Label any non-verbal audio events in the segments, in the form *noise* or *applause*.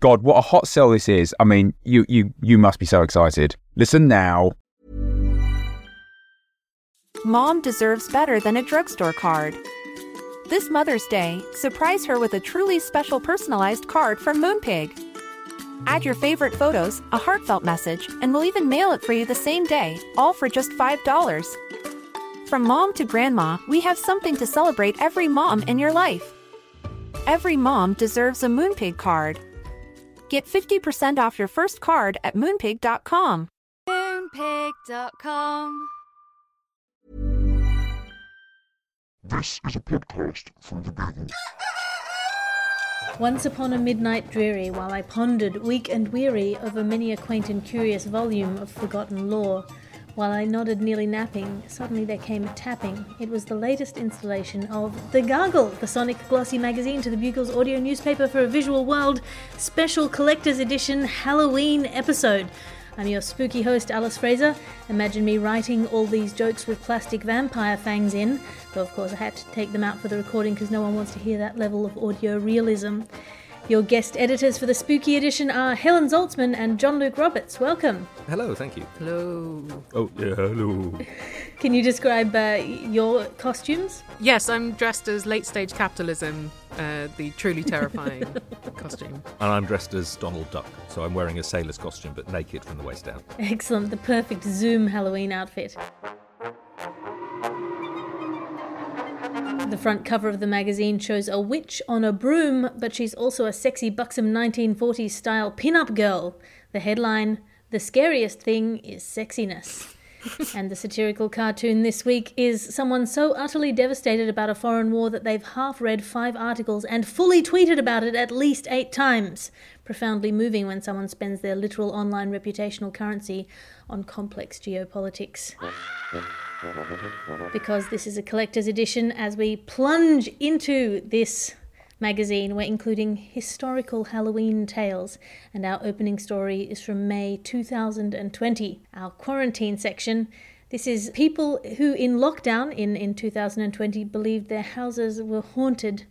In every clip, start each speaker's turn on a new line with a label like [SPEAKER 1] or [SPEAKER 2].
[SPEAKER 1] God, what a hot sell this is. I mean, you you you must be so excited. Listen now.
[SPEAKER 2] Mom deserves better than a drugstore card. This Mother's Day, surprise her with a truly special personalized card from Moonpig. Add your favorite photos, a heartfelt message, and we'll even mail it for you the same day, all for just $5. From mom to grandma, we have something to celebrate every mom in your life. Every mom deserves a Moonpig card. Get 50% off your first card at moonpig.com.
[SPEAKER 3] Moonpig.com.
[SPEAKER 4] This is a podcast from the Bugle.
[SPEAKER 5] Once upon a midnight dreary, while I pondered, weak and weary, over many a quaint and curious volume of forgotten lore, while I nodded nearly napping, suddenly there came a tapping. It was the latest installation of The Gargle, the sonic glossy magazine to the Bugle's audio newspaper for a visual world special collector's edition Halloween episode. I'm your spooky host, Alice Fraser. Imagine me writing all these jokes with plastic vampire fangs in, though of course I had to take them out for the recording because no one wants to hear that level of audio realism. Your guest editors for the spooky edition are Helen Zaltzman and John Luke Roberts. Welcome.
[SPEAKER 6] Hello, thank you.
[SPEAKER 7] Hello.
[SPEAKER 6] Oh, yeah, hello. *laughs*
[SPEAKER 5] Can you describe uh, your costumes?
[SPEAKER 7] Yes, I'm dressed as late stage capitalism, uh, the truly terrifying *laughs* costume.
[SPEAKER 6] And I'm dressed as Donald Duck, so I'm wearing a sailor's costume but naked from the waist down.
[SPEAKER 5] Excellent, the perfect Zoom Halloween outfit. The front cover of the magazine shows a witch on a broom, but she's also a sexy, buxom 1940s style pin-up girl. The headline The scariest thing is sexiness. *laughs* and the satirical cartoon this week is someone so utterly devastated about a foreign war that they've half read five articles and fully tweeted about it at least eight times. Profoundly moving when someone spends their literal online reputational currency on complex geopolitics. Because this is a collector's edition, as we plunge into this magazine, we're including historical Halloween tales, and our opening story is from May 2020. Our quarantine section. This is people who, in lockdown in, in 2020, believed their houses were haunted.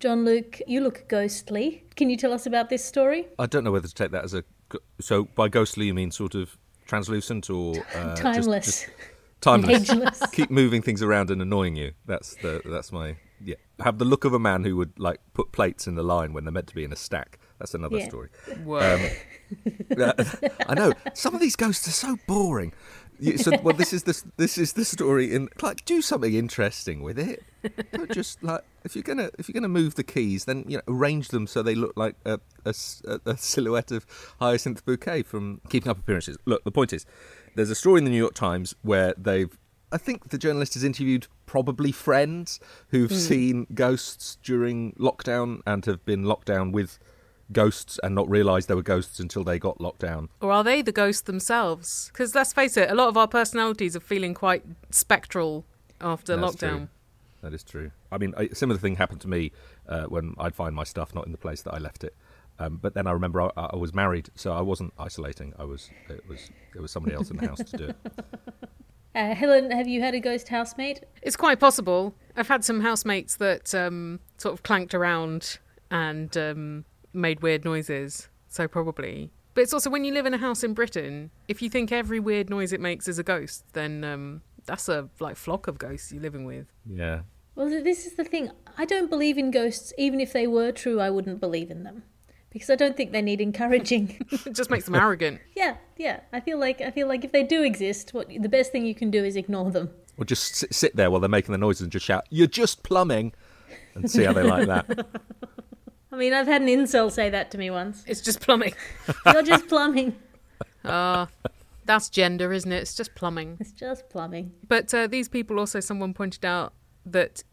[SPEAKER 5] John Luke, you look ghostly. Can you tell us about this story?
[SPEAKER 6] I don't know whether to take that as a. So, by ghostly, you mean sort of translucent or. Uh, just-
[SPEAKER 5] Timeless.
[SPEAKER 6] just timeless.
[SPEAKER 5] Ageless. *laughs*
[SPEAKER 6] Keep moving things around and annoying you. That's the that's my yeah. Have the look of a man who would like put plates in the line when they're meant to be in a stack. That's another
[SPEAKER 5] Yeah.
[SPEAKER 6] story.
[SPEAKER 7] Whoa.
[SPEAKER 6] Um, *laughs* I know some of these ghosts are so boring. You, so well, this is the this is the story. In like, do something interesting with it. Don't just like if you're gonna if you're gonna move the keys, then you know arrange them so they look like a a silhouette of Hyacinth Bouquet from Keeping Up Appearances. Look, the point is, there's a story in the New York Times where they've. I think the journalist has interviewed probably friends who've seen ghosts during lockdown and have been locked down with ghosts and not realised they were ghosts until they got locked down.
[SPEAKER 7] or are they the ghosts themselves? Because let's face it, a lot of our personalities are feeling quite spectral after
[SPEAKER 6] That's
[SPEAKER 7] lockdown.
[SPEAKER 6] true. That is true. I mean, a similar thing happened to me uh, when I'd find my stuff not in the place that I left it. Um, but then I remember I, I was married, so I wasn't isolating. I was it was it was somebody else in the house to do it. *laughs*
[SPEAKER 5] Uh, Helen, have you had a ghost housemate?
[SPEAKER 7] It's quite possible. I've had some housemates that um, sort of clanked around and um, made weird noises, so probably. But it's also when you live in a house in Britain, if you think every weird noise it makes is a ghost, then um, that's a like flock of ghosts you're living with.
[SPEAKER 6] Yeah,
[SPEAKER 5] Well, this is the thing. I don't believe in ghosts. Even if they were true, I wouldn't believe in them because I don't think they need encouraging. *laughs*
[SPEAKER 7] It just makes them arrogant. *laughs*
[SPEAKER 5] yeah, yeah. I feel like I feel like if they do exist, what the best thing you can do is ignore them.
[SPEAKER 6] or just sit, sit there while they're making the noises and just shout, "You're just plumbing," and see how they like that. *laughs*
[SPEAKER 5] I mean, I've had an incel say that to me once.
[SPEAKER 7] It's just plumbing.
[SPEAKER 5] You're just plumbing.
[SPEAKER 7] Ah, that's gender, isn't it? It's just plumbing.
[SPEAKER 5] It's just plumbing.
[SPEAKER 7] But uh, these people also, someone pointed out that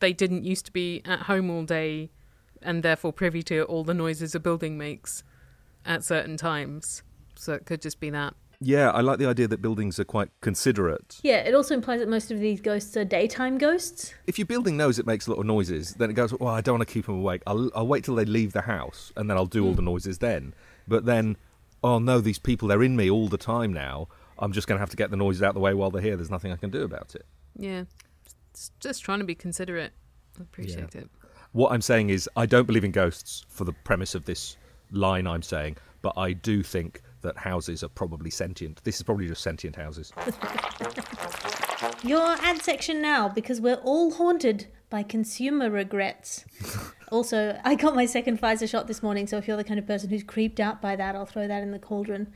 [SPEAKER 7] they didn't used to be at home all day and therefore privy to all the noises a building makes at certain times. So it could just be that.
[SPEAKER 6] Yeah, I like the idea that buildings are quite considerate.
[SPEAKER 5] Yeah, it also implies that most of these ghosts are daytime ghosts.
[SPEAKER 6] If your building knows it makes a lot of noises, then it goes, well, I don't want to keep them awake. I'll, I'll wait till they leave the house and then I'll do all the hmm. noises then. But then, oh no, these people, they're in me all the time now. I'm just going to have to get the noises out of the way while they're here. There's nothing I can do about it.
[SPEAKER 7] Yeah, It's just trying to be considerate. I appreciate it.
[SPEAKER 6] What I'm saying is, I don't believe in ghosts for the premise of this line I'm saying, but I do think that houses are probably sentient. This is probably just sentient houses.
[SPEAKER 5] Your ad section now, because we're all haunted by consumer regrets. *laughs* also, I got my second Pfizer shot this morning, so if you're the kind of person who's creeped out by that, I'll throw that in the cauldron.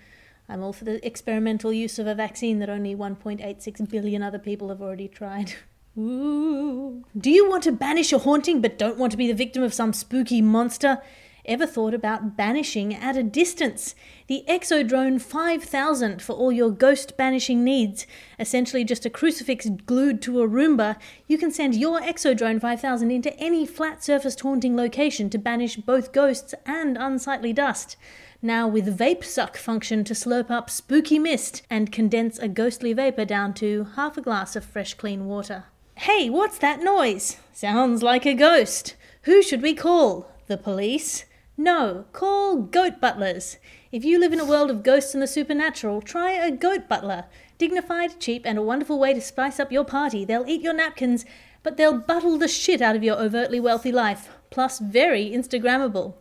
[SPEAKER 5] I'm all for the experimental use of a vaccine that only 1.86 billion other people have already tried. *laughs* Ooh. Do you want to banish a haunting but don't want to be the victim of some spooky monster? Ever thought about banishing at a distance? The Exodrone 5000 for all your ghost banishing needs. Essentially just a crucifix glued to a Roomba, you can send your Exodrone 5000 into any flat surfaced haunting location to banish both ghosts and unsightly dust. Now with vape suck function to slurp up spooky mist and condense a ghostly vapor down to half a glass of fresh clean water. Hey, what's that noise? Sounds like a ghost. Who should we call? The police? No, call goat butlers. If you live in a world of ghosts and the supernatural, try a goat butler. Dignified, cheap, and a wonderful way to spice up your party. They'll eat your napkins, but they'll buttle the shit out of your overtly wealthy life. Plus, very Instagrammable.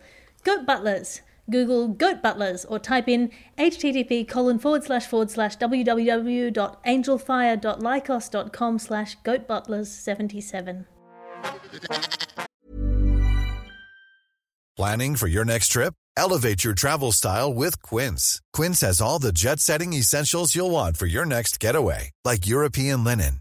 [SPEAKER 5] Goat butlers. Google goat butlers or type in http colon forward slash forward slash www.angelfire.lycos.com slash goatbutlers77.
[SPEAKER 3] Planning for your next trip? Elevate your travel style with Quince. Quince has all the jet setting essentials you'll want for your next getaway, like European linen,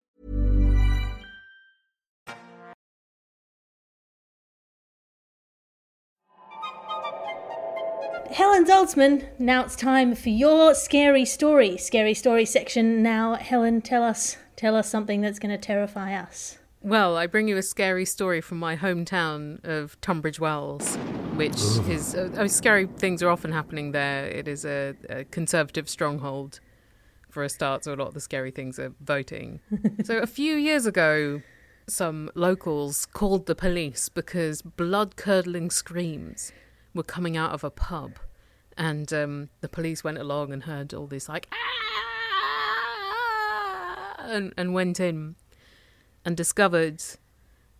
[SPEAKER 5] Helen Zaltzman, now it's time for your scary story. Scary story section now. Helen, tell us tell us something that's going to terrify us.
[SPEAKER 7] Well, I bring you a scary story from my hometown of Tunbridge Wells, which is uh, scary things are often happening there. It is a, a conservative stronghold for a start, so a lot of the scary things are voting. *laughs* so a few years ago, some locals called the police because blood curdling screams were coming out of a pub, and um, the police went along and heard all this like "Ah!" and and went in and discovered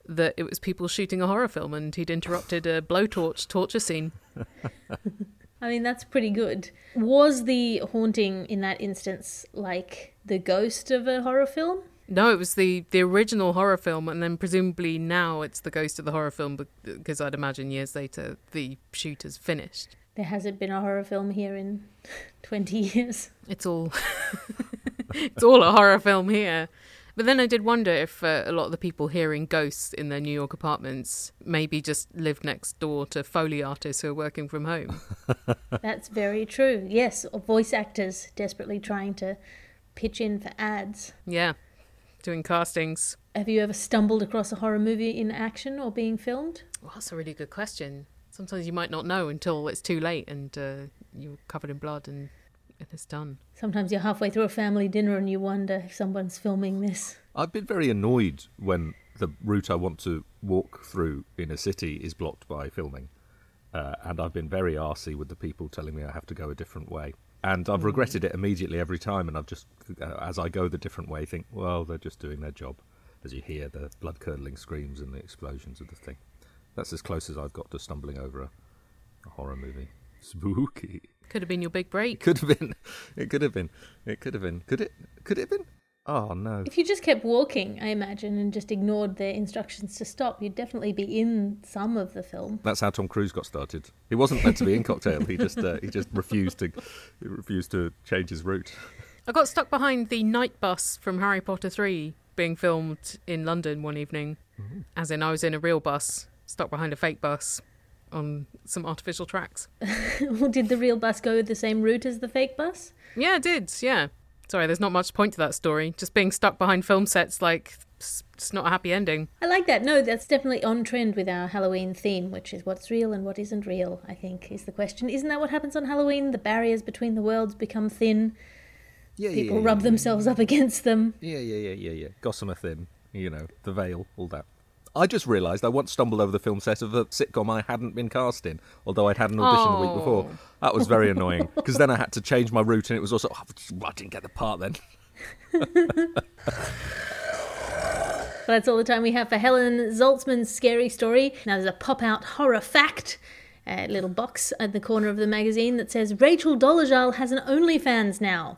[SPEAKER 7] that it was people shooting a horror film and he'd interrupted a blowtorch torture scene. *laughs*
[SPEAKER 5] I mean, that's pretty good. Was the haunting in that instance like the ghost of a horror film?
[SPEAKER 7] No, it was the the original horror film, and then presumably now it's the ghost of the horror film because I'd imagine years later the shoot has finished.
[SPEAKER 5] There hasn't been a horror film here in *laughs* 20 years.
[SPEAKER 7] It's all *laughs* it's all a horror film here. But then I did wonder if uh, a lot of the people hearing ghosts in their New York apartments maybe just lived next door to Foley artists who are working from home. *laughs*
[SPEAKER 5] That's very true. Yes, or voice actors desperately trying to pitch in for ads.
[SPEAKER 7] yeah, doing castings.
[SPEAKER 5] Have you ever stumbled across a horror movie in action or being filmed?
[SPEAKER 7] Well, that's a really good question. Sometimes you might not know until it's too late and uh, you're covered in blood and and it's done.
[SPEAKER 5] Sometimes you're halfway through a family dinner and you wonder if someone's filming this.
[SPEAKER 6] I've been very annoyed when the route I want to walk through in a city is blocked by filming. Uh, and I've been very arsy with the people telling me I have to go a different way. And I've regretted it immediately every time. And I've just, uh, as I go the different way, think, well, they're just doing their job. As you hear the blood curdling screams and the explosions of the thing. That's as close as I've got to stumbling over a, a horror movie. *laughs* Spooky.
[SPEAKER 7] Could have been your big break.
[SPEAKER 6] Could have been. It could have been. It could have been. Could it? Could it have been? Oh no.
[SPEAKER 5] If you just kept walking, I imagine, and just ignored the instructions to stop, you'd definitely be in some of the film.
[SPEAKER 6] That's how Tom Cruise got started. He wasn't meant to be in Cocktail. He just uh, he just refused to he refused to change his route.
[SPEAKER 7] I got stuck behind the night bus from Harry Potter 3 being filmed in London one evening. As in, I was in a real bus, stuck behind a fake bus on some artificial tracks. *laughs*
[SPEAKER 5] Well, Did the real bus go the same route as the fake bus?
[SPEAKER 7] Yeah, it did, yeah. Sorry, there's not much point to that story. Just being stuck behind film sets, like, it's it's not a happy ending.
[SPEAKER 5] I like that. No, that's definitely on trend with our Halloween theme, which is what's real and what isn't real, I think, is the question. Isn't that what happens on Halloween? The barriers between the worlds become thin.
[SPEAKER 6] Yeah,
[SPEAKER 5] People rub themselves up against them.
[SPEAKER 6] Yeah, yeah, yeah, yeah, yeah. Gossamer Thin, you know, the veil, all that. I just realised I once stumbled over the film set of a sitcom I hadn't been cast in, although I'd had an audition the week before.
[SPEAKER 7] Oh.
[SPEAKER 6] That was very *laughs* annoying because then I had to change my route, and it was also oh, I didn't get the part then.
[SPEAKER 5] Well, *laughs* that's all the time we have for Helen Zaltzman's scary story. Now, there's a pop out horror fact. A little box at the corner of the magazine that says Rachel Dolezal has an OnlyFans now.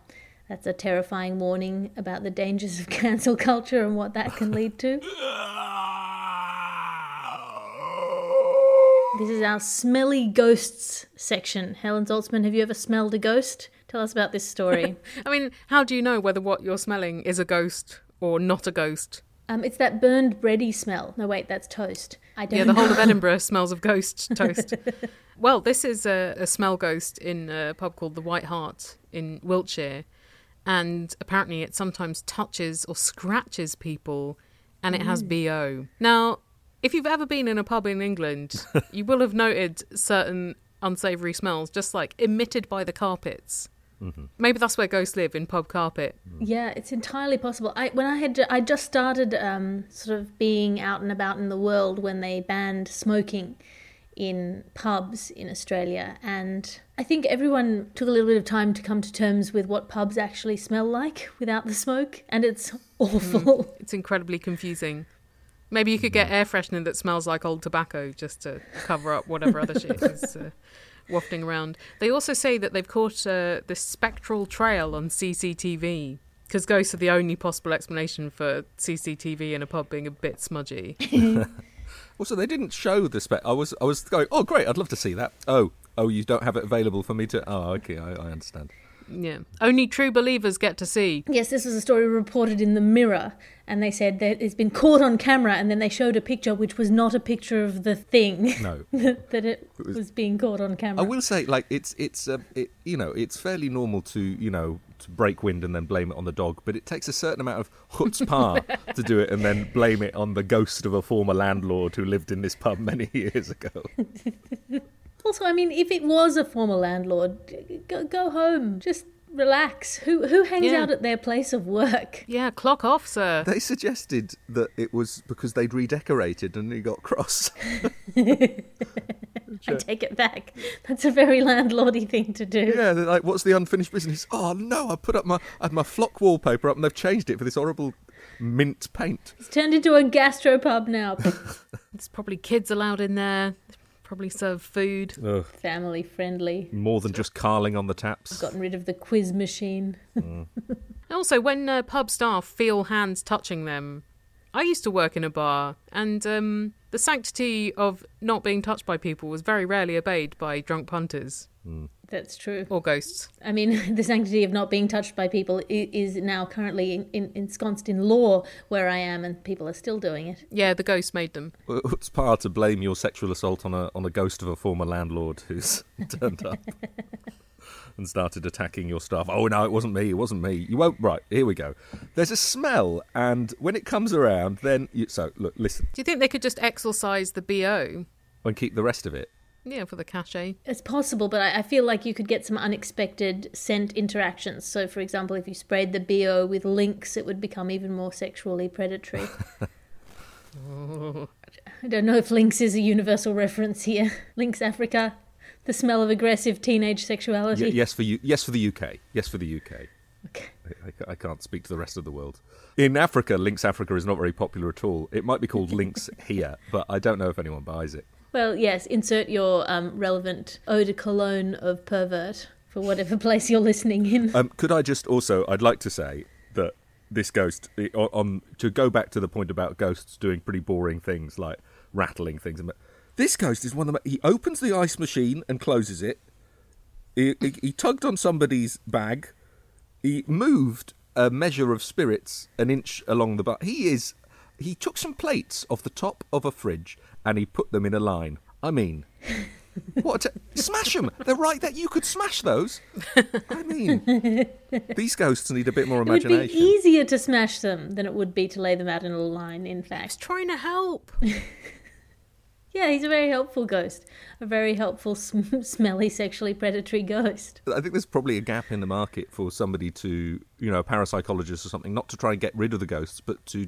[SPEAKER 5] That's a terrifying warning about the dangers of *laughs* cancel culture and what that can lead to. This is our smelly ghosts section. Helen Zaltzman, have you ever smelled a ghost? Tell us about this story. *laughs*
[SPEAKER 7] I mean, how do you know whether what you're smelling is a ghost or not a ghost?
[SPEAKER 5] um, it's that burned bready smell. No, wait, that's toast. I don't
[SPEAKER 7] Yeah, the whole of Edinburgh smells of ghost *laughs* toast. well, this is a, a smell ghost in a pub called the White Hart in Wiltshire, and apparently it sometimes touches or scratches people, and it has bo. Now, if you've ever been in a pub in England, *laughs* you will have noted certain unsavoury smells, just like emitted by the carpets. Mm-hmm. Maybe that's where ghosts live in pub carpet. Hmm.
[SPEAKER 5] Yeah, it's entirely possible. I when I had I just started um, sort of being out and about in the world when they banned smoking in pubs in Australia, and I think everyone took a little bit of time to come to terms with what pubs actually smell like *laughs* without the smoke, and it's hmm. awful.
[SPEAKER 7] It's incredibly confusing. Maybe you could get air freshener that smells like old tobacco just to cover up whatever other shit is uh, wafting around. They also say that they've caught uh, this spectral trail on CCTV because ghosts are the only possible explanation for CCTV in a pub being a bit smudgy. *laughs* *laughs*
[SPEAKER 6] Also, they didn't show the spec. I was I was going, oh great, I'd love to see that. Oh, oh, you don't have it available for me to. Oh, okay, I, I understand.
[SPEAKER 7] Yeah, only true believers get to see.
[SPEAKER 5] Yes, this was a story reported in the Mirror, and they said that it's been caught on camera, and then they showed a picture which was not a picture of the thing.
[SPEAKER 6] No. *laughs*
[SPEAKER 5] that it was, being caught on camera.
[SPEAKER 6] I will say, like it's it's uh, it, you know it's fairly normal to you know to break wind and then blame it on the dog, but it takes a certain amount of chutzpah *laughs* to do it and then blame it on the ghost of a former landlord who lived in this pub many *laughs* years ago.
[SPEAKER 5] Also, I mean, if it was a former landlord, go, go home. Just relax. Who who hangs
[SPEAKER 7] Yeah.
[SPEAKER 5] out at their place of work? *laughs*
[SPEAKER 7] Yeah, clock off, sir.
[SPEAKER 6] They suggested that it was because they'd redecorated and he got cross. *laughs*
[SPEAKER 5] I take it back. That's a very landlordy thing to do.
[SPEAKER 6] yeah, they're like, what's the unfinished business? Oh no, I put up my I had my flock wallpaper up and they've changed it for this horrible mint paint.
[SPEAKER 5] It's turned into a gastropub now. *laughs*
[SPEAKER 7] There's probably kids allowed in there. Probably serve food.
[SPEAKER 6] Ugh,
[SPEAKER 5] Family friendly.
[SPEAKER 6] more than just carling on the taps.
[SPEAKER 5] I've Gotten rid of the quiz machine. *laughs*
[SPEAKER 7] Also, when uh, pub staff feel hands touching them, I used to work in a bar, and um, the sanctity of not being touched by people was very rarely obeyed by drunk punters
[SPEAKER 5] That's true.
[SPEAKER 7] or ghosts.
[SPEAKER 5] I mean, *laughs* the sanctity of not being touched by people is now currently in, in, ensconced in law where I am, and people are still doing it.
[SPEAKER 7] Yeah, the ghost made them.
[SPEAKER 6] It's part to blame your sexual assault on a on a ghost of a former landlord who's *laughs* turned up *laughs* and started attacking your staff. Oh no, it wasn't me. It wasn't me. You won't. Right here we go. There's a smell, and when it comes around, then you, so look, listen,
[SPEAKER 7] Do you think they could just exorcise the BO?
[SPEAKER 6] and keep the rest of it.
[SPEAKER 7] Yeah, for the cachet.
[SPEAKER 5] It's possible, but I, I feel like you could get some unexpected scent interactions. So, for example, if you sprayed the BO with lynx, it would become even more sexually predatory. *laughs* I don't know if lynx is a universal reference here. Lynx Africa, the smell of aggressive teenage sexuality.
[SPEAKER 6] Y- yes for you. Yes for the UK. Yes for the UK.
[SPEAKER 5] Okay.
[SPEAKER 6] I, I can't speak to the rest of the world. In Africa, Lynx Africa is not very popular at all. It might be called Lynx *laughs* here, but I don't know if anyone buys it.
[SPEAKER 5] Well, yes, insert your um, relevant eau de cologne of pervert for whatever place you're listening in.
[SPEAKER 6] Um, could I just also? I'd like to say that this ghost, on, on to go back to the point about ghosts doing pretty boring things like rattling things. and- This ghost is one of the. He opens the ice machine and closes it. He, he, he tugged on somebody's bag. He moved a measure of spirits an inch along the. Bu- he is. He took some plates off the top of a fridge and he put them in a line. I mean, *laughs* what? A, smash them! They're right there. You could smash those. I mean, *laughs* these ghosts need a bit more imagination.
[SPEAKER 5] it would be easier to smash them than it would be to lay them out in a line, in
[SPEAKER 7] I was
[SPEAKER 5] fact.
[SPEAKER 7] trying to help. *laughs*
[SPEAKER 5] Yeah, he's a very helpful ghost. A very helpful, sm- *laughs* smelly, sexually predatory ghost.
[SPEAKER 6] I think there's probably a gap in the market for somebody to, you know, a parapsychologist or something, not to try and get rid of the ghosts, but to,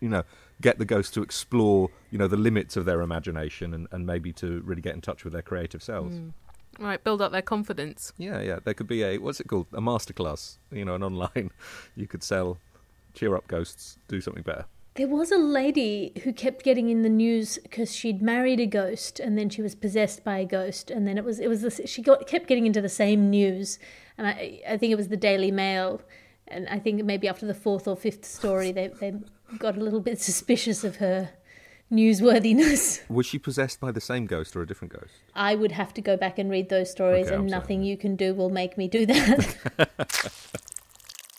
[SPEAKER 6] you know, get the ghosts to explore, you know, the limits of their imagination and, and maybe to really get in touch with their creative selves. Mm.
[SPEAKER 7] Right, build up their confidence.
[SPEAKER 6] Yeah, yeah. There could be a what's it called? A masterclass. You know, an online. *laughs* You could sell, cheer up ghosts, do something better.
[SPEAKER 5] There was a lady who kept getting in the news because she'd married a ghost and then she was possessed by a ghost and then it was it was this, she got kept getting into the same news and I I think it was the Daily Mail and I think maybe after the fourth or fifth story they they got a little bit suspicious of her newsworthiness. *laughs*
[SPEAKER 6] Was she possessed by the same ghost or a different ghost?
[SPEAKER 5] I would have to go back and read those stories
[SPEAKER 6] Okay,
[SPEAKER 5] and
[SPEAKER 6] I'm sorry.
[SPEAKER 5] nothing you can do will make me do that. *laughs* *laughs*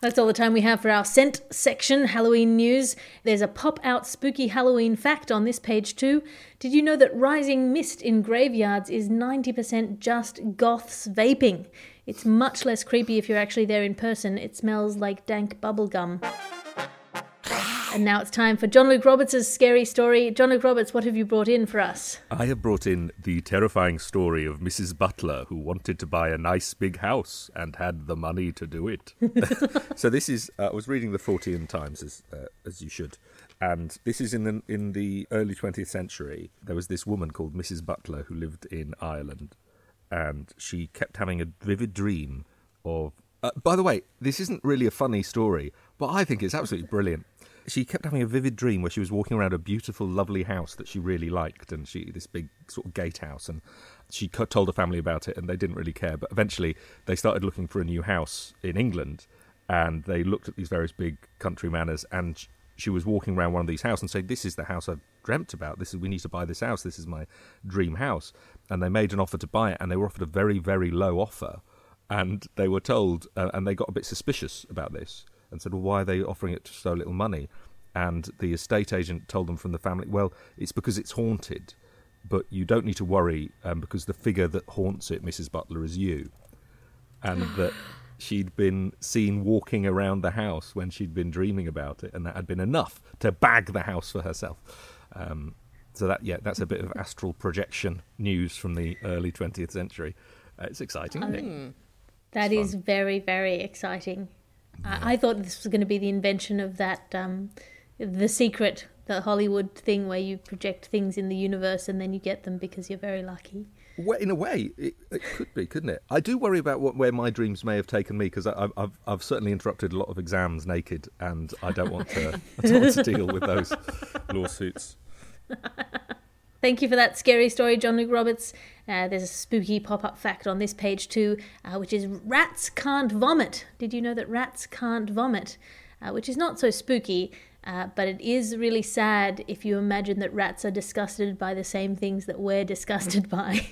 [SPEAKER 5] That's all the time we have for our scent section Halloween news. There's a pop out spooky Halloween fact on this page too. Did you know that rising mist in graveyards is 90% just goths vaping? It's much less creepy if you're actually there in person. It smells like dank bubblegum. And now it's time for John Luke Roberts' scary story. John Luke Roberts, what have you brought in for us?
[SPEAKER 6] I have brought in the terrifying story of Mrs. Butler who wanted to buy a nice big house and had the money to do it. *laughs* so this is uh, I was reading the Fortean Times as uh, as you should, and this is in the in the early 20th century. There was this woman called Mrs. Butler who lived in Ireland, and she kept having a vivid dream of. Uh, by the way, this isn't really a funny story, but I think it's absolutely brilliant. She kept having a vivid dream where she was walking around a beautiful, lovely house that she really liked, and she this big sort of gatehouse, and she told her family about it, and they didn't really care. But eventually, they started looking for a new house in England, and they looked at these various big country manors, and she was walking around one of these houses and saying, "This is the house I've dreamt about. This is we need to buy this house. This is my dream house." And they made an offer to buy it, and they were offered a very, very low offer, and they were told, uh, and they got a bit suspicious about this, and said, "Well, why are they offering it for so little money?" And the estate agent told them from the family, "Well, it's because it's haunted." But you don't need to worry um, because the figure that haunts it, Mrs. Butler, is you and *sighs* that she'd been seen walking around the house when she'd been dreaming about it, and that had been enough to bag the house for herself. Um, so that yeah, that's a bit of astral projection news from the early 20th century. Uh, it's exciting, isn't it?
[SPEAKER 5] That is very, very exciting. I, I thought this was going to be the invention of that, um, the secret, the Hollywood thing where you project things in the universe and then you get them because you're very lucky.
[SPEAKER 6] Well, in a way, it, it could be, couldn't it? I do worry about what, where my dreams may have taken me because I've, I've, I've certainly interrupted a lot of exams naked, and I don't want to, I *laughs* *laughs* don't want to deal with those lawsuits. *laughs*
[SPEAKER 5] Thank you for that scary story, John Luke Roberts. Uh, there's a spooky pop up fact on this page too, uh, which is rats can't vomit. Did you know that rats can't vomit? Uh, which is not so spooky, uh, but it is really sad if you imagine that rats are disgusted by the same things that we're *laughs* disgusted by.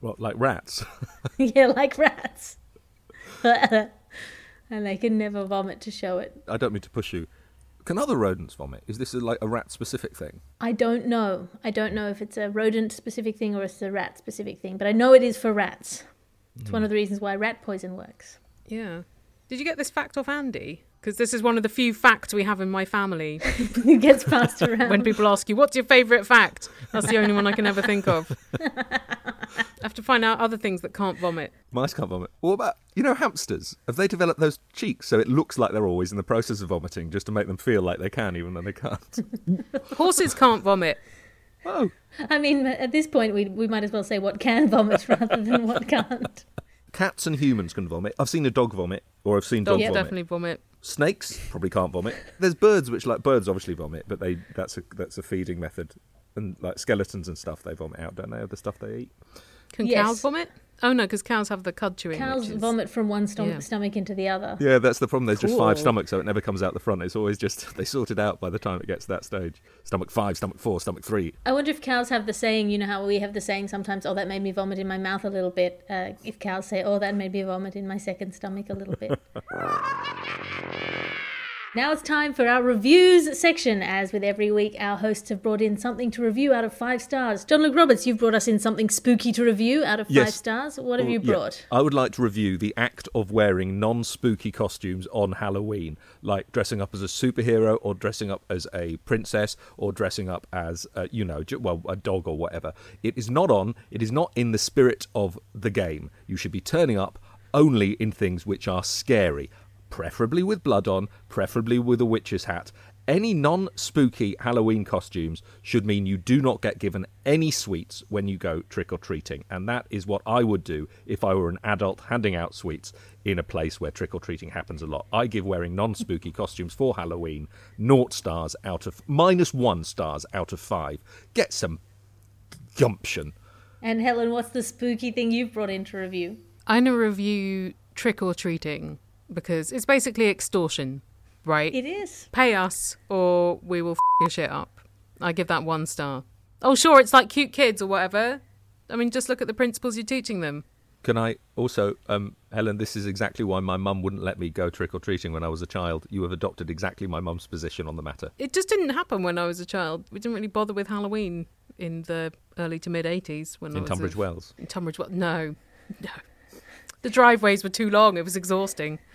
[SPEAKER 6] Well, like rats. *laughs*
[SPEAKER 5] yeah, like rats. *laughs* and they can never vomit to show it.
[SPEAKER 6] I don't mean to push you. Can other rodents vomit? Is this a, like a rat specific thing?
[SPEAKER 5] I don't know. I don't know if it's a rodent specific thing or it's a rat specific thing, but I know it is for rats. It's one hmm. of the reasons why rat poison works.
[SPEAKER 7] Yeah. Did you get this fact off Andy? Because this is one of the few facts we have in my family. *laughs*
[SPEAKER 5] it gets passed *laughs* around.
[SPEAKER 7] when people ask you, what's your favourite fact? That's the only one I can ever think of. *laughs* I have to find out other things that can't vomit.
[SPEAKER 6] Mice can't vomit. What about, you know, hamsters? Have they developed those cheeks so it looks like they're always in the process of vomiting just to make them feel like they can even though they can't? *laughs*
[SPEAKER 7] Horses can't vomit.
[SPEAKER 6] oh,
[SPEAKER 5] I mean, at this point, we, we might as well say what can vomit rather than what *laughs* can't.
[SPEAKER 6] Cats and humans can vomit. I've seen a dog vomit, or I've seen
[SPEAKER 7] Dogs
[SPEAKER 6] dog vomit.
[SPEAKER 7] definitely vomit.
[SPEAKER 6] Snakes probably can't vomit. There's birds which like birds obviously vomit, but they that's a that's a feeding method. And like skeletons and stuff, they vomit out, don't they? Of the stuff they eat.
[SPEAKER 7] Can
[SPEAKER 5] Yes.
[SPEAKER 7] cows vomit? Oh no, because cows have the cud chewing.
[SPEAKER 5] Cows
[SPEAKER 7] is-
[SPEAKER 5] vomit from one stom-
[SPEAKER 7] yeah.
[SPEAKER 5] stomach into the other.
[SPEAKER 6] Yeah, that's the problem. There's just five stomachs, so it never comes out the front. It's always just *laughs* they sort it out by the time it gets to that stage. Stomach five, stomach four, stomach three.
[SPEAKER 5] I wonder if cows have the saying, you know how we have the saying sometimes, oh, that made me vomit in my mouth a little bit. Uh, if cows say, oh, that made me vomit in my second stomach a little bit. *laughs* now it's time for our reviews section. As with every week, our hosts have brought in something to review out of five stars. John Luke Roberts, you've brought us in something spooky to review out of five
[SPEAKER 6] Yes.
[SPEAKER 5] stars. What have
[SPEAKER 6] Well,
[SPEAKER 5] you
[SPEAKER 6] yeah.
[SPEAKER 5] brought?
[SPEAKER 6] I would like to review the act of wearing non-spooky costumes on Halloween, like dressing up as a superhero, or dressing up as a princess, or dressing up as, uh, you know, well, a dog or whatever. It is not on. It is not in the spirit of the game. You should be turning up only in things which are scary, preferably with blood on, preferably with a witch's hat. Any non spooky Halloween costumes should mean you do not get given any sweets when you go trick or treating. And that is what I would do if I were an adult handing out sweets in a place where trick or treating happens a lot. I give wearing non spooky costumes for Halloween naught stars out of minus one stars out of five. Get some gumption.
[SPEAKER 5] And Helen, what's the spooky thing you've brought in to review?
[SPEAKER 7] I'm gonna review trick or treating because it's basically extortion, right?
[SPEAKER 5] It is.
[SPEAKER 7] Pay us or we will f- your shit up. I give that one star. Oh, sure, it's like cute kids or whatever. I mean, just look at the principles you're teaching them.
[SPEAKER 6] Can I also, um, Helen, this is exactly why my mum wouldn't let me go trick or treating when I was a child. You have adopted exactly my mum's position on the matter.
[SPEAKER 7] It just didn't happen when I was a child. We didn't really bother with Halloween in the early to mid 80s when I was
[SPEAKER 6] In
[SPEAKER 7] was
[SPEAKER 6] Tunbridge
[SPEAKER 7] a-
[SPEAKER 6] Wells.
[SPEAKER 7] In Tunbridge Wells. No. No. The driveways were too long. It was exhausting. *laughs*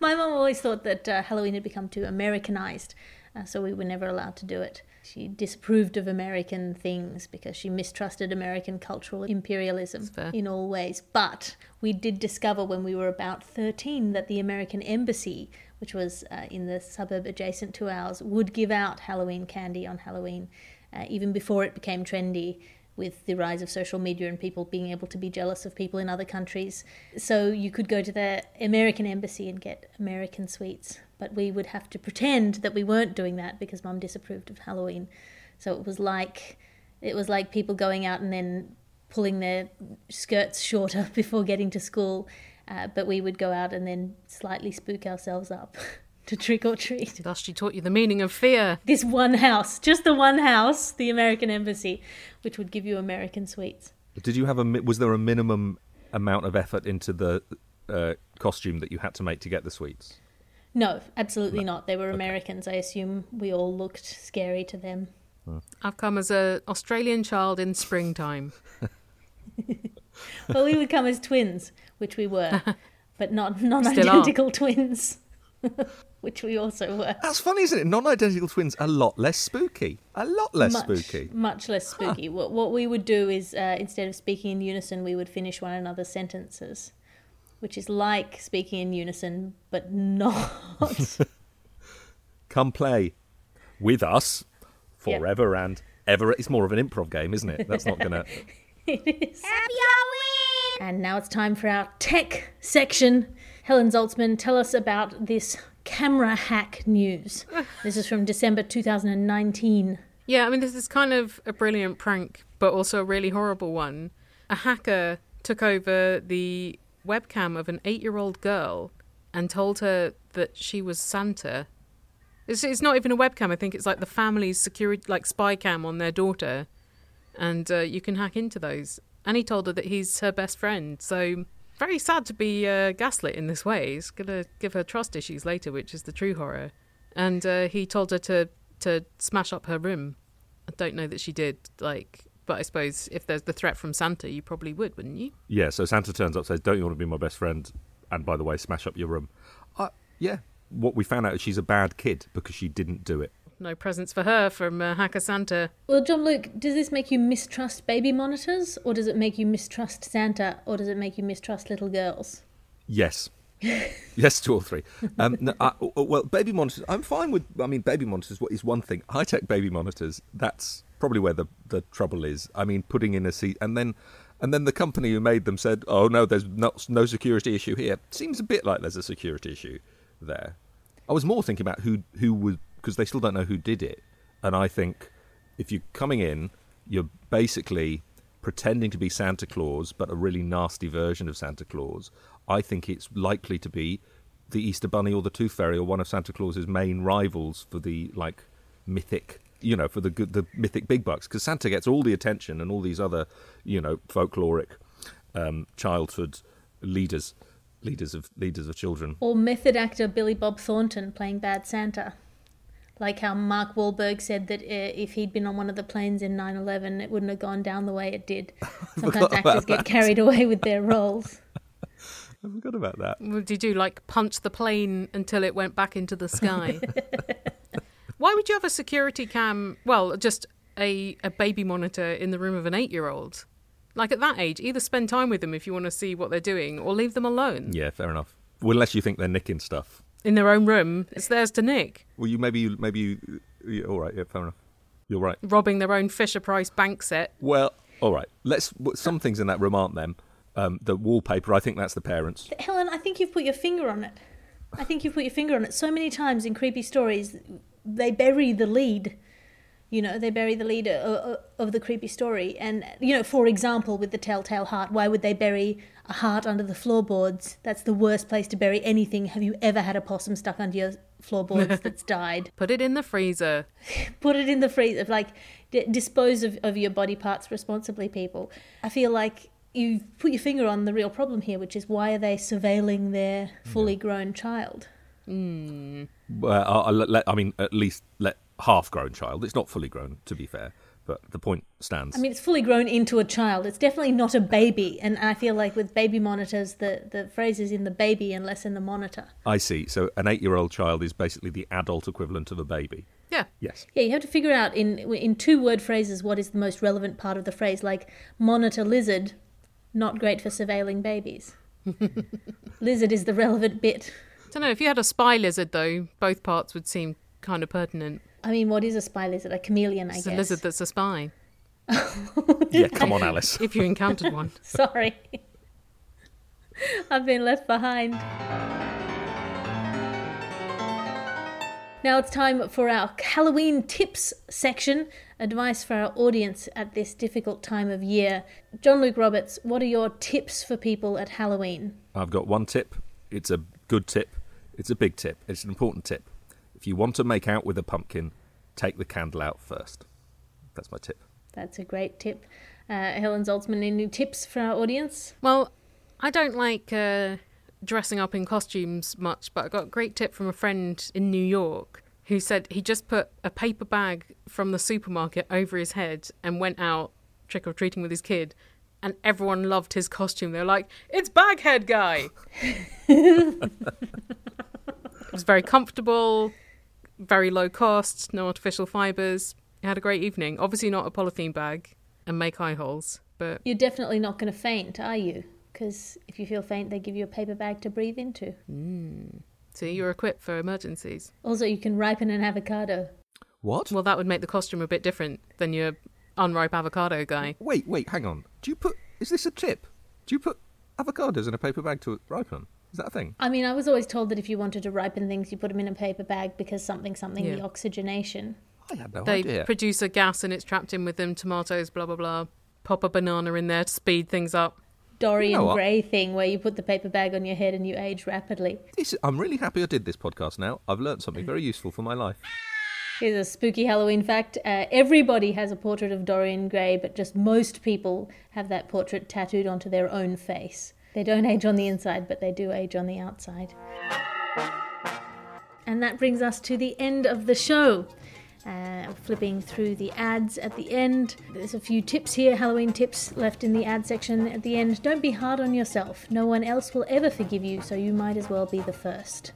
[SPEAKER 5] My mum always thought that uh, Halloween had become too Americanized, uh, so we were never allowed to do it. She disapproved of American things because she mistrusted American cultural imperialism in all ways. But we did discover when we were about 13 that the American Embassy, which was uh, in the suburb adjacent to ours, would give out Halloween candy on Halloween, uh, even before it became trendy with the rise of social media and people being able to be jealous of people in other countries. So you could go to the American embassy and get American sweets, but we would have to pretend that we weren't doing that because mum disapproved of Halloween. So it was like it was like people going out and then pulling their skirts shorter *laughs* before getting to school. Uh, but we would go out and then slightly spook ourselves up *laughs* to trick or treat
[SPEAKER 7] Thus, she taught you the meaning of fear.
[SPEAKER 5] this one house, just the one house, the American embassy, which would give you American sweets.
[SPEAKER 6] Did you have a? Was there a minimum amount of effort into the uh, costume that you had to make to get the sweets?
[SPEAKER 5] No, absolutely not. They were Americans. I assume we all looked scary to them.
[SPEAKER 7] I've come as an Australian child in springtime. *laughs*
[SPEAKER 5] Well, we would come as twins, which we were, *laughs* but not
[SPEAKER 7] Still are.
[SPEAKER 5] non-identical twins, *laughs* which we also were.
[SPEAKER 6] That's funny, isn't it? Non-identical twins a lot less spooky. A lot less
[SPEAKER 5] much,
[SPEAKER 6] spooky.
[SPEAKER 5] Much less spooky. What, what we would do is uh, instead of speaking in unison, we would finish one another's sentences, which is like speaking in unison, but not. *laughs*
[SPEAKER 6] Come play with us
[SPEAKER 5] Yep.
[SPEAKER 6] forever and ever. It's more of an improv game, isn't it? That's not gonna. *laughs*
[SPEAKER 5] it is. And now it's time for our tech section. Helen Zaltzman, tell us about this camera hack news. *laughs* this is from December 2019.
[SPEAKER 7] Yeah, I mean, this is kind of a brilliant prank, but also a really horrible one. A hacker took over the webcam of an eight year old girl and told her that she was Santa. It's, it's not even a webcam, I think it's like the family's security, like spy cam on their daughter. And uh, you can hack into those. And he told her that he's her best friend. So, very sad to be uh, gaslit in this way. It's going to give her trust issues later, which is the true horror. And uh, he told her to, to smash up her room. I don't know that she did, like, but I suppose if there's the threat from Santa, you probably would, wouldn't you?
[SPEAKER 6] Yeah. So Santa turns up, says, "Don't you want to be my best friend?" And by the way, smash up your room. Uh, yeah. What we found out is she's a bad kid because she didn't do it.
[SPEAKER 7] No presents for her from uh, Hacker Santa.
[SPEAKER 5] Well, John Luke, does this make you mistrust baby monitors, or does it make you mistrust Santa, or does it make you mistrust little girls?
[SPEAKER 6] Yes. *laughs* yes two or three. Um, no, I, well, baby monitors. I'm fine with. I mean, baby monitors is one thing. High tech baby monitors. That's probably where the the trouble is. I mean, putting in a seat and then And then the company who made them said, "Oh no, there's no, no security issue here." Seems a bit like there's a security issue there. I was more thinking about who who was because they still don't know who did it, and I think if you're coming in, you're basically pretending to be Santa Claus, but a really nasty version of Santa Claus. I think it's likely to be the Easter Bunny or the Tooth Fairy or one of Santa Claus's main rivals for the like mythic, you know, for the the mythic big bucks. Because Santa gets all the attention and all these other, you know, folkloric um, childhood leaders, leaders of leaders of children.
[SPEAKER 5] Or method actor Billy Bob Thornton playing Bad Santa. Like how Mark Wahlberg said that uh, if he'd been on one of the planes in 9 11, it wouldn't have gone down the way it did. *laughs* Sometimes actors get carried away with their roles. *laughs*
[SPEAKER 6] I forgot about that.
[SPEAKER 7] What did you do? Like punch the plane until it went back into the sky? *laughs* Why would you have a security cam? Well, just a, a baby monitor in the room of an eight year old. Like at that age, either spend time with them if you want to see what they're doing or leave them alone.
[SPEAKER 6] Yeah, fair enough. Well, unless you think they're nicking stuff.
[SPEAKER 7] In their own room, it's theirs to nick.
[SPEAKER 6] Well, you maybe you maybe you. Yeah, all right, yeah, fair enough. You're right.
[SPEAKER 7] Robbing their own Fisher Price bank set.
[SPEAKER 6] Well, all right. Let's. Some things in that room aren't them. Um, the wallpaper, I think that's the parents.
[SPEAKER 5] Helen, I think you've put your finger on it. I think you've put your finger on it. So many times in creepy stories, they bury the lead. You know, they bury the lead of, of the creepy story. And, you know, for example, with the telltale heart, why would they bury a heart under the floorboards? That's the worst place to bury anything. Have you ever had a possum stuck under your floorboards that's *laughs* died?
[SPEAKER 7] Put it in the freezer. *laughs*
[SPEAKER 5] Put it in the freezer. Like, d- dispose of, of your body parts responsibly, people. I feel like you put your finger on the real problem here, which is why are they surveilling their fully grown child?
[SPEAKER 7] Mm.
[SPEAKER 6] Well, I'll, I'll let, I mean, at least let half-grown child. It's not fully grown, to be fair, but the point stands.
[SPEAKER 5] I mean, it's fully grown into a child. It's definitely not a baby, and I feel like with baby monitors, the the phrase is in the baby and less in the monitor.
[SPEAKER 6] I see. So an eight-year-old child is basically the adult equivalent of a baby.
[SPEAKER 7] Yeah.
[SPEAKER 6] Yes.
[SPEAKER 5] Yeah, you have to figure out in in two word phrases what is the most relevant part of the phrase. Like monitor lizard, not great for surveilling babies. *laughs* lizard is the relevant bit.
[SPEAKER 7] I don't know. If you had a spy lizard, though, both parts would seem kind of pertinent.
[SPEAKER 5] I mean, what is a spy lizard? A chameleon, I
[SPEAKER 7] It's
[SPEAKER 5] guess.
[SPEAKER 7] a lizard that's a spy. *laughs*
[SPEAKER 6] Yeah, come on, Alice.
[SPEAKER 7] If you encountered one. *laughs*
[SPEAKER 5] Sorry. I've been left behind. Now it's time for our Halloween tips section. Advice for our audience at this difficult time of year. John Luke Roberts, what are your tips for people at Halloween?
[SPEAKER 6] I've got one tip. It's a good tip. It's a big tip. It's an important tip. If you want to make out with a pumpkin, take the candle out first. That's my tip.
[SPEAKER 5] That's a great tip. Uh, Helen Zaltzman, any tips for our audience?
[SPEAKER 7] Well, I don't like uh, dressing up in costumes much, but I got a great tip from a friend in New York who said he just put a paper bag from the supermarket over his head and went out trick or treating with his kid. And everyone loved his costume. They were like, "It's Baghead Guy." *laughs* it was very comfortable, very low cost, no artificial fibres. He had a great evening. Obviously, not a polythene bag and make eye holes, but
[SPEAKER 5] You're definitely not going to faint, are you? Because if you feel faint, they give you a paper bag to breathe into. Mm.
[SPEAKER 7] see, you're equipped for emergencies.
[SPEAKER 5] Also, you can ripen an avocado.
[SPEAKER 6] What?
[SPEAKER 7] Well, that would make the costume a bit different than your unripe avocado guy.
[SPEAKER 6] Wait, wait, hang on. Do you put. Is this a tip? Do you put avocados in a paper bag to ripen? Is that a thing?
[SPEAKER 5] I mean, I was always told that if you wanted to ripen things, you put them in a paper bag because something, something, the oxygenation.
[SPEAKER 6] I had no
[SPEAKER 7] They
[SPEAKER 6] idea.
[SPEAKER 7] produce a gas and it's trapped in with them, tomatoes, blah, blah, blah. Pop a banana in there to speed things up.
[SPEAKER 5] Dorian
[SPEAKER 6] You know?
[SPEAKER 5] Gray thing where you put the paper bag on your head and you age rapidly.
[SPEAKER 6] This, I'm really happy I did this podcast now. I've learned something very useful for my life.
[SPEAKER 5] Here's a spooky Halloween fact. Uh, everybody has a portrait of Dorian Gray, but just most people have that portrait tattooed onto their own face. They don't age on the inside, but they do age on the outside. And that brings us to the end of the show. Uh, flipping through the ads at the end. There's a few tips here, Halloween tips left in the ad section at the end. Don't be hard on yourself. No one else will ever forgive you, so you might as well be the first.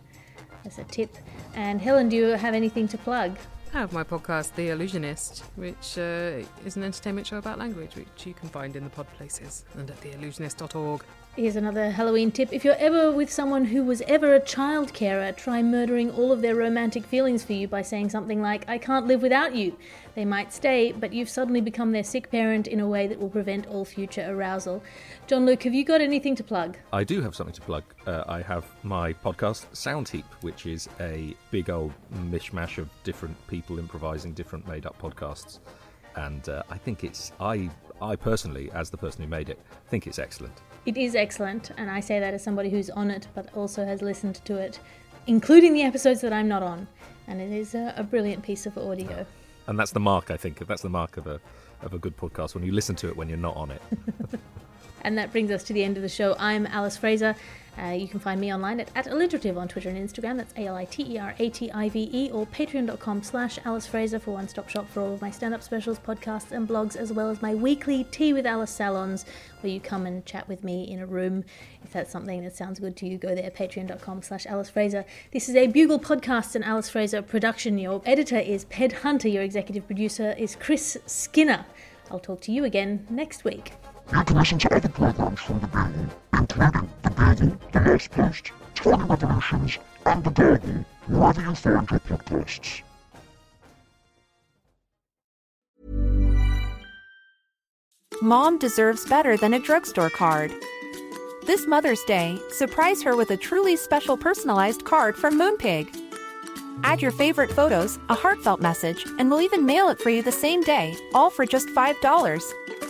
[SPEAKER 5] That's a tip. And Helen, do you have anything to plug?
[SPEAKER 7] I have my podcast, The Allusionist, which uh, is an entertainment show about language, which you can find in the pod places and at theallusionist.org.
[SPEAKER 5] Here's another Halloween tip. If you're ever with someone who was ever a child carer, try murdering all of their romantic feelings for you by saying something like, I can't live without you. They might stay, but you've suddenly become their sick parent in a way that will prevent all future arousal. John Luke, have you got anything to plug?
[SPEAKER 6] I do have something to plug. Uh, I have my podcast Sound Heap, which is a big old mishmash of different people improvising different made-up podcasts, and uh, I think it's I I personally, as the person who made it, think it's excellent.
[SPEAKER 5] It is excellent, and I say that as somebody who's on it but also has listened to it, including the episodes that I'm not on. And it is a, a brilliant piece of audio.
[SPEAKER 6] And that's the mark, I think. That's the mark of a of a good podcast when you listen to it when you're not on it. *laughs*
[SPEAKER 5] And that brings us to the end of the show. I'm Alice Fraser. Uh, you can find me online at, at alliterative on Twitter and Instagram. That's A-L-I-T-E-R-A-T-I-V-E or patreon.com slash Alice Fraser for one-stop shop for all of my stand-up specials, podcasts and blogs, as well as my weekly Tea with Alice salons, where you come and chat with me in a room. If that's something that sounds good to you, go there, patreon.com slash Alice Fraser. This is a Bugle podcast and Alice Fraser production. Your editor is Ped Hunter. Your executive producer is Chris Skinner. I'll talk to you again next week.
[SPEAKER 4] Listen to other programs from The Bugle, including The Bugle, The Last Post, Tiny Revolutions, and The Gargle, wherever you find your podcasts.
[SPEAKER 2] Mom deserves better than a drugstore card. This Mother's Day, surprise her with a truly special personalized card from Moonpig. Add your favorite photos, a heartfelt message, and we'll even mail it for you the same day, all for just $5.